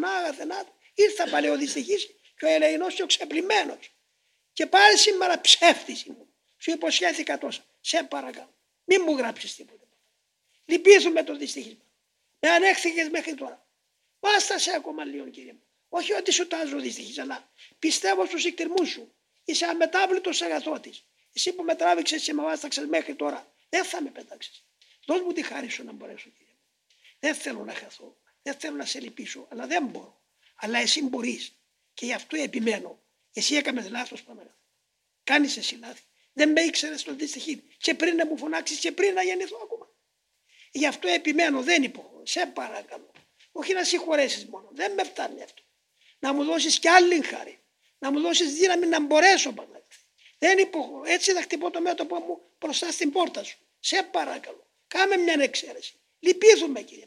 Πανάγαθε να ήρθα παλαιό δυστυχής και ο ελεηνός και ο ξεπλημένος. Και πάλι σήμερα ψεύτης ήμουν. Σου υποσχέθηκα τόσα. Σε παρακαλώ. Μην μου γράψεις τίποτα. Λυπήσουμε το δυστυχισμό. Με ανέχθηκες μέχρι τώρα. Βάστασε ακόμα λίγο κύριε μου. Όχι ότι σου τάζω δυστυχής, αλλά πιστεύω στους εκτιρμούς σου. Είσαι αμετάβλητος αγαθότης. Εσύ που με τράβηξες και με βάσταξες μέχρι τώρα, δεν θα με πετάξεις. Δώσ' μου τη χάρη σου να μπορέσω κύριε μου. Δεν θέλω να χαθώ. Δεν θέλω να σε λυπήσω, αλλά δεν μπορώ. Αλλά εσύ μπορείς. Και γι' αυτό επιμένω. Εσύ έκαμε λάθος Παναγιώτη. Κάνεις εσύ λάθη. Δεν με ήξερες στο δυστυχή. Και πριν να μου φωνάξεις και πριν να γεννηθώ ακόμα. Γι' αυτό επιμένω, δεν υποχωρώ. Σε παρακαλώ. Όχι να συγχωρέσεις μόνο. Δεν με φτάνει αυτό. Να μου δώσεις κι άλλη χάρη. Να μου δώσεις δύναμη να μπορέσω Παναγιώτη. Δεν υποχωρώ. Έτσι θα χτυπώ το μέτωπο μου μπροστά στην πόρτα σου. Σε παρακαλώ. Κάμε μια εξαίρεση. Λυπήθουμε κύριε